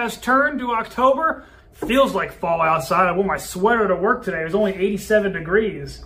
has turned to October. Feels like fall outside. I wore my sweater to work today. It was only 87 degrees.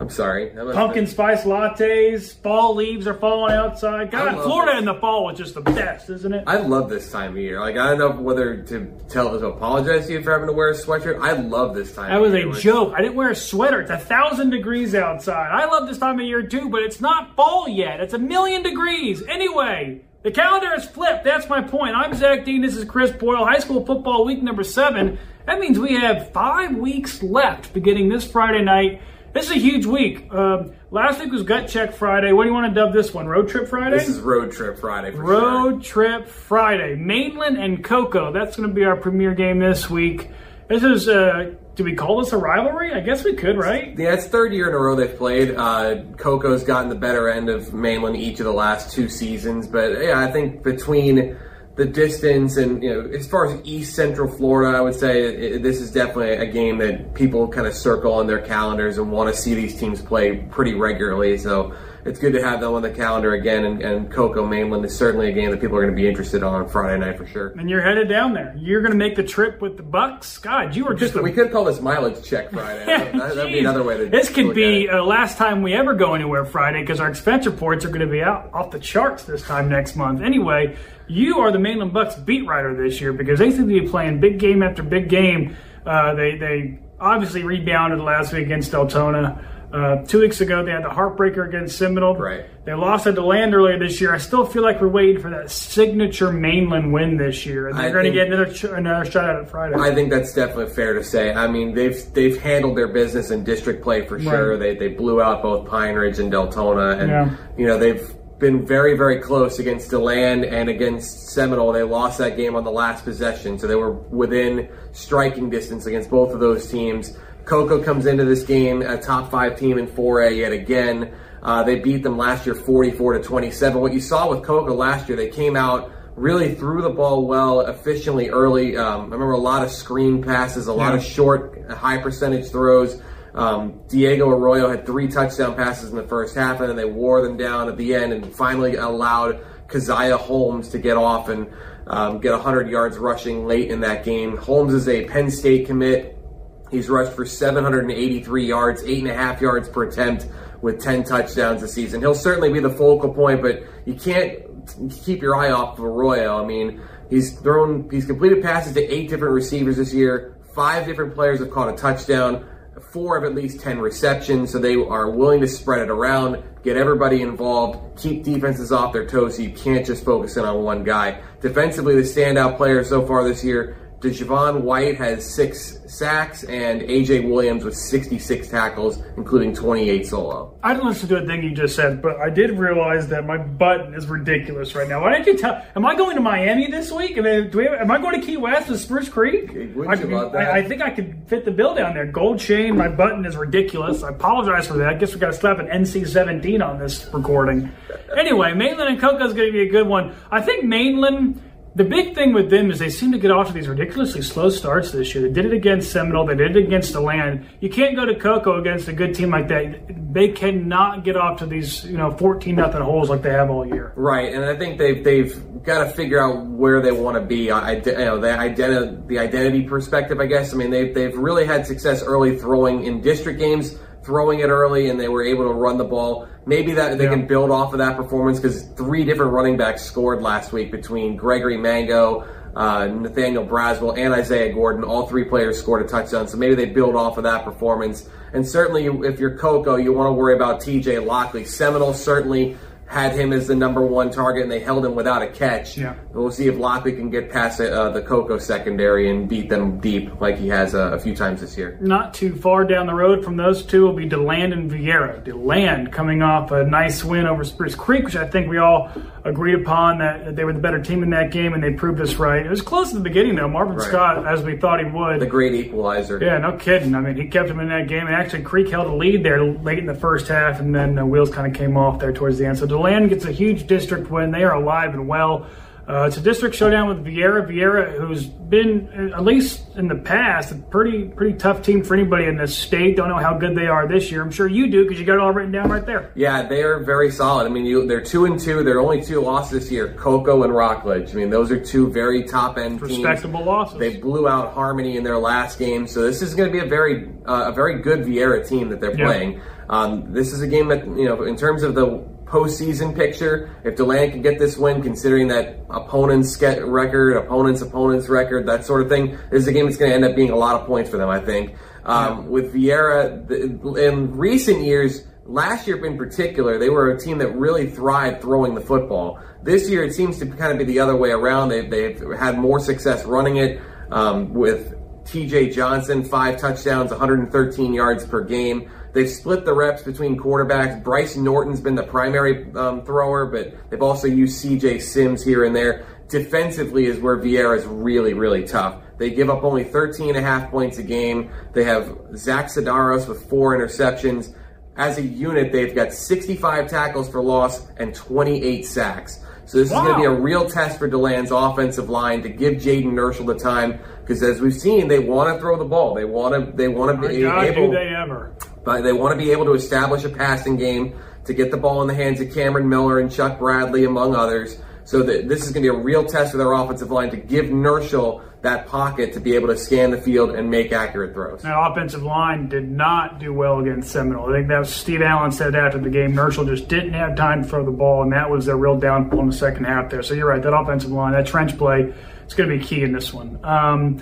I'm sorry. Pumpkin spice lattes, fall leaves are falling outside. God, Florida this. in the fall is just the best, isn't it? I love this time of year. Like I don't know whether to tell to apologize to you for having to wear a sweatshirt. I love this time. That was a joke. I didn't wear a sweater. It's a thousand degrees outside. I love this time of year too, but it's not fall yet. It's a million degrees. Anyway, the calendar is flipped. That's my point. I'm Zach Dean. This is Chris Boyle. High school football week number seven. That means we have five weeks left beginning this Friday night. This is a huge week. Um, last week was Gut Check Friday. What do you want to dub this one? Road Trip Friday? This is road trip Friday for Road Trip Friday. Mainland and Cocoa. That's going to be our premier game this week. This is, uh, do we call this a rivalry? I guess we could, right? Yeah, it's third year in a row they've played. Uh, Cocoa's gotten the better end of Mainland each of the last two seasons, but yeah, I think between the distance and you know, as far as East Central Florida, I would say it, this is definitely a game that people kind of circle on their calendars and want to see these teams play pretty regularly. So it's good to have them on the calendar again. And, and Cocoa Mainland is certainly a game that people are going to be interested on Friday night for sure. And you're headed down there. You're going to make the trip with the Bucks. God, you were just a We could call this mileage check Friday. That, would be another way to. This could be uh, last time we ever go anywhere Friday because our expense reports are going to be out off the charts this time next month. Anyway, you are the Mainland Bucks beat writer this year because they seem to be playing big game after big game. Uh, they they obviously rebounded last week against Deltona. Uh, two weeks ago, they had the heartbreaker against Seminole. Right. They lost at DeLand earlier this year. I still feel like we're waiting for that signature Mainland win this year, and they're going to get another ch- another shot at it Friday. I think that's definitely fair to say. I mean, they've they've handled their business in district play for sure. Right. They they blew out both Pine Ridge and Deltona, and Yeah. you know they've been very very close against Deland and against Seminole. They lost that game on the last possession, so they were within striking distance against both of those teams. Cocoa comes into this game a top five team in 4A yet again. Uh, they beat them last year 44 to 27. What you saw with Cocoa last year, they came out really threw the ball well, efficiently early. Um, I remember a lot of screen passes, a lot Yeah. of short, high percentage throws. Um, Diego Arroyo had three touchdown passes in the first half, and then they wore them down at the end and finally allowed Keziah Holmes to get off and um, get 100 yards rushing late in that game. Holmes is a Penn State commit. He's rushed for 783 yards, eight and a half yards per attempt, with 10 touchdowns this season. He'll certainly be the focal point, but you can't keep your eye off of Arroyo. I mean, he's thrown, he's completed passes to eight different receivers this year. Five different players have caught a touchdown. Four of at least 10 receptions, so they are willing to spread it around, get everybody involved, keep defenses off their toes so you can't just focus in on one guy. Defensively, the standout player so far this year, DeJavon White has six sacks, and AJ Williams with 66 tackles, including 28 solo. I didn't listen to a thing you just said, but I did realize that my button is ridiculous right now. Why didn't you tell? Am I going to Miami this week? I mean, do we, am I going to Key West with Spruce Creek? wouldn't I, you love that? I, I think I could fit the bill down there. Gold chain. My button is ridiculous. I apologize for that. I guess we got to slap an NC-17 on this recording. Anyway, Mainland and Cocoa is going to be a good one. I think Mainland. The big thing with them is they seem to get off to these ridiculously slow starts this year. They did it against Seminole. They did it against DeLand. You can't go to Cocoa against a good team like that. They cannot get off to these, you know, 14 nothing holes like they have all year. Right, and I think they've they've got to figure out where they want to be. I, you know, the identity the identity perspective. I guess. I mean, they've they've really had success early throwing in district games, throwing it early, and they were able to run the ball. Maybe that they Yeah. can build off of that performance because three different running backs scored last week between Gregory Mango. Uh, Nathaniel Braswell and Isaiah Gordon, all three players scored a touchdown. So maybe they build off of that performance. And certainly, if you're Cocoa, you want to worry about TJ Lockley. Seminole certainly had him as the number one target, and they held him without a catch. Yeah. We'll see if Lockley can get past uh, the Cocoa secondary and beat them deep like he has uh, a few times this year. Not too far down the road from those two will be DeLand and Viera. DeLand coming off a nice win over Spruce Creek, which I think we all agreed upon that they were the better team in that game, and they proved us right. It was close at the beginning, though. Marvin Right. Scott, as we thought he would. The great equalizer. Yeah, no kidding. I mean, he kept him in that game, and actually Creek held a lead there late in the first half, and then uh, wheels kind of came off there towards the end. So Deland gets a huge district win. They are alive and well. Uh, it's a district showdown with Viera. Viera, who's been, at least in the past, a pretty pretty tough team for anybody in this state. Don't know how good they are this year. I'm sure you do because you got it all written down right there. Yeah, they are very solid. I mean, you, they're two and two. They're only two losses this year: Cocoa and Rockledge. I mean, those are two very top end respectable teams. losses. They blew out Harmony in their last game, so this is going to be a very uh, a very good Viera team that they're playing. Um, this is a game that you know, in terms of the postseason picture. If Deland can get this win, considering that opponent's record, opponent's opponent's record, that sort of thing, this is a game that's going to end up being a lot of points for them, I think. Um, yeah. With Viera, the, in recent years, last year in particular, they were a team that really thrived throwing the football. This year, it seems to kind of be the other way around. They've, they've had more success running it um, with TJ Johnson, five touchdowns, 113 yards per game. They've split the reps between quarterbacks. Bryce Norton's been the primary um, thrower, but they've also used CJ Sims here and there. Defensively is where Viera is really, really tough. They give up only 13 and a half points a game. They have Zach Sidaros with four interceptions. As a unit, they've got 65 tackles for loss and 28 sacks. So this wow. is going to be a real test for Deland's offensive line to give Jaden Nerschel the time because as we've seen, they want to throw the ball. They want to. They want to be God, able. Do they ever? But they want to be able to establish a passing game to get the ball in the hands of Cameron Miller and Chuck Bradley, among others. So that this is going to be a real test for their offensive line to give Nerschel that pocket to be able to scan the field and make accurate throws. That offensive line did not do well against Seminole. I think that was Steve Allen said after the game. Nerschel just didn't have time to throw the ball, and that was their real downfall in the second half there. So you're right, that offensive line, that trench play, it's going to be key in this one. Um,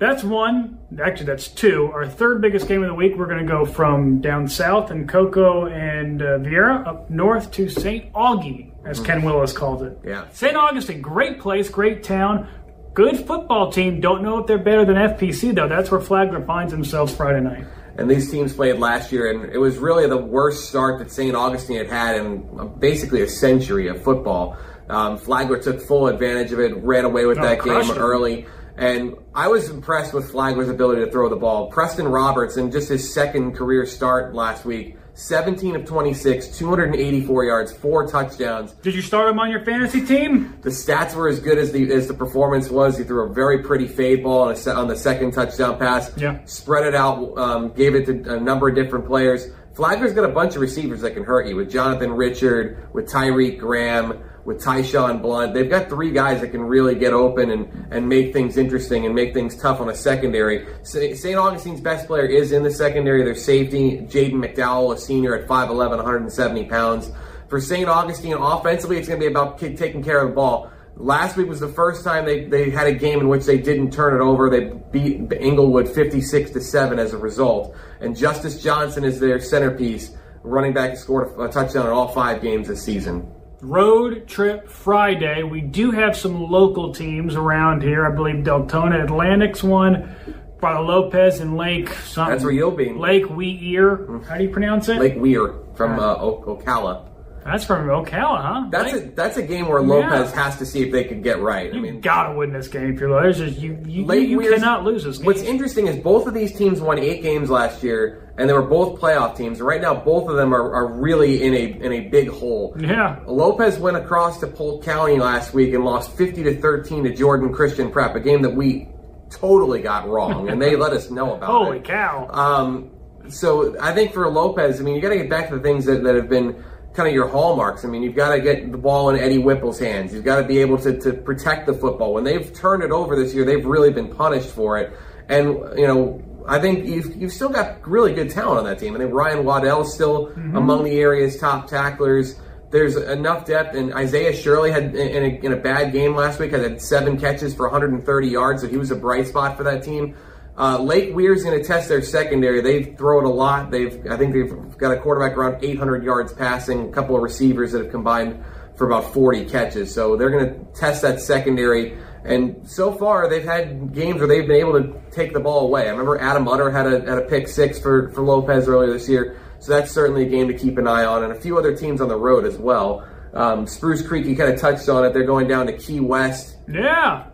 that's one. Actually, that's two. Our third biggest game of the week, we're going to go from down south in Cocoa and uh, Viera up north to St. Augie, as mm-hmm. Ken Willis calls it. Yeah. St. Augustine, great place, great town, good football team. Don't know if they're better than FPC, though. That's where Flagler finds themselves Friday night. And these teams played last year, and it was really the worst start that St. Augustine had had in uh, basically a century of football. Um, Flagler took full advantage of it, ran away with oh, that game early. And I was impressed with Flagler's ability to throw the ball. Preston Roberts, in just his second career start last week, 17 of 26, 284 yards, four touchdowns. Did you start him on your fantasy team? The stats were as good as the as the performance was. He threw a very pretty fade ball on, a, on the second touchdown pass. Yeah. Spread it out, um, gave it to a number of different players. Flagler's got a bunch of receivers that can hurt you with Jonathan Richard, with Tyreek Graham with Tyshawn Blunt. They've got three guys that can really get open and, and make things interesting and make things tough on a secondary. St. Augustine's best player is in the secondary. Their safety, Jaden McDowell, a senior at 5'11", 170 pounds. For St. Augustine, offensively, it's going to be about taking care of the ball. Last week was the first time they, they had a game in which they didn't turn it over. They beat Englewood 56 to 7 as a result. And Justice Johnson is their centerpiece. Running back scored a touchdown in all five games this season road trip Friday. We do have some local teams around here. I believe Deltona Atlantic's one. Father Lopez and Lake something. That's where you'll be. Lake Weir. How do you pronounce it? Lake Weir from uh, Ocala. That's from Ocala, huh? That's Lake? a that's a game where Lopez yeah. has to see if they can get right. You I mean, gotta win this game if you're Lopez. You you, you, you cannot lose this game. What's interesting is both of these teams won eight games last year and they were both playoff teams. Right now, both of them are, are really in a in a big hole. Yeah. Lopez went across to Polk County last week and lost 50 to 13 to Jordan Christian Prep, a game that we totally got wrong, and they let us know about Holy it. cow! Um, so I think for Lopez, I mean, you got to get back to the things that, that have been kind of your hallmarks. I mean, you've got to get the ball in Eddie Whipple's hands. You've got to be able to, to protect the football. When they've turned it over this year, they've really been punished for it. And, you know, I think you've, you've still got really good talent on that team. I think Ryan Waddell is still mm-hmm. among the area's top tacklers. There's enough depth, and Isaiah Shirley had in a, in a bad game last week had seven catches for 130 yards, so he was a bright spot for that team. Uh, Lake Weir's going to test their secondary. They throw it a lot. They've I think they've got a quarterback around 800 yards passing, a couple of receivers that have combined for about 40 catches. So they're going to test that secondary. And so far, they've had games where they've been able to take the ball away. I remember Adam Utter had a, had a pick six for, for Lopez earlier this year. So that's certainly a game to keep an eye on, and a few other teams on the road as well. Um, Spruce Creek, you kind of touched on it. They're going down to Key West. Yeah.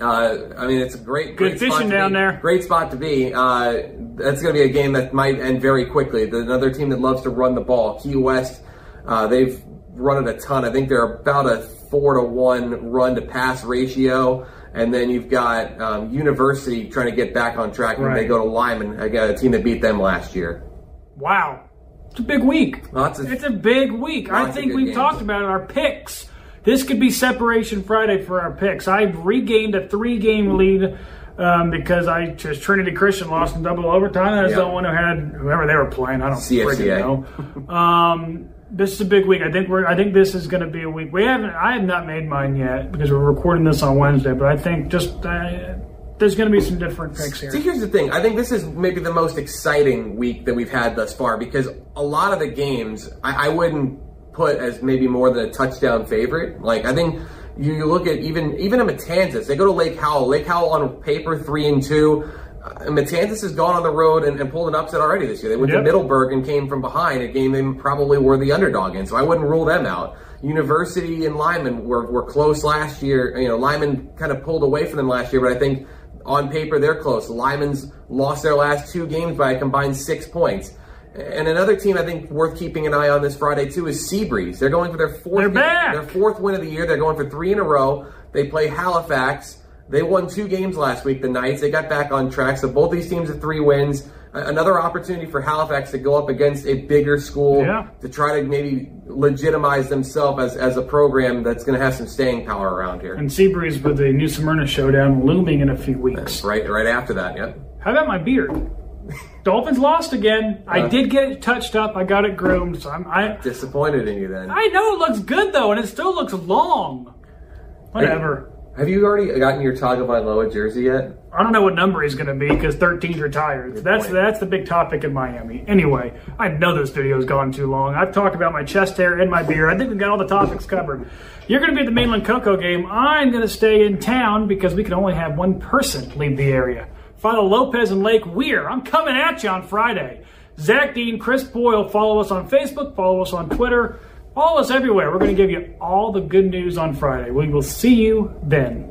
Uh, I mean, it's a great, good great fishing down be. there. Great spot to be. Uh, that's going to be a game that might end very quickly. Another team that loves to run the ball, Key West. Uh, they've run it a ton. I think they're about a four to one run to pass ratio. And then you've got um, University trying to get back on track when Right. they go to Lyman, again, a team that beat them last year. Wow. It's a big week. Lots of- it's a big week. I think we've games. talked about it, our picks. This could be separation Friday for our picks. I've regained a three game lead um, because I just Trinity Christian lost in double overtime. I was the one who had whoever they were playing. I don't freaking know. um, this is a big week. I think we're. I think this is going to be a week. We haven't. I have not made mine yet because we're recording this on Wednesday. But I think just uh, there's going to be some different picks here. See, here's the thing. I think this is maybe the most exciting week that we've had thus far because a lot of the games I, I wouldn't put as maybe more than a touchdown favorite. Like I think you, you look at even even a Matanzas. They go to Lake Howell. Lake Howell on paper three and two. Uh, Matanzas has gone on the road and, and pulled an upset already this year. They went Yep. to Middleburg and came from behind, a game they probably were the underdog in. So I wouldn't rule them out. University and Lyman were, were close last year. You know, Lyman kind of pulled away from them last year, but I think on paper they're close. Lyman's lost their last two games by a combined six points. And another team I think worth keeping an eye on this Friday too is Seabreeze. They're going for their fourth They're their fourth win of the year. They're going for three in a row. They play Halifax. They won two games last week, the Knights. They got back on track. So both these teams have three wins. Another opportunity for Halifax to go up against a bigger school Yeah. to try to maybe legitimize themselves as, as a program that's going to have some staying power around here. And Seabreeze with the New Smyrna showdown looming in a few weeks. Right, right after that, yep. How about my beard? Dolphins lost again. I Uh. did get it touched up. I got it groomed. So I'm. I Disappointed in you then. I know it looks good though, and it still looks long. Whatever. Have you already gotten your Tagovailoa jersey yet? I don't know what number he's going to be because 13's retired. That's point. that's the big topic in Miami. Anyway, I know this video's gone too long. I've talked about my chest hair and my beard. I think we've got all the topics covered. You're going to be at the Mainland Cocoa game. I'm going to stay in town because we can only have one person leave the area. Father Lopez and Lake Weir. I'm coming at you on Friday. Zach Dean, Chris Boyle. Follow us on Facebook. Follow us on Twitter. Follow us everywhere. We're going to give you all the good news on Friday. We will see you then.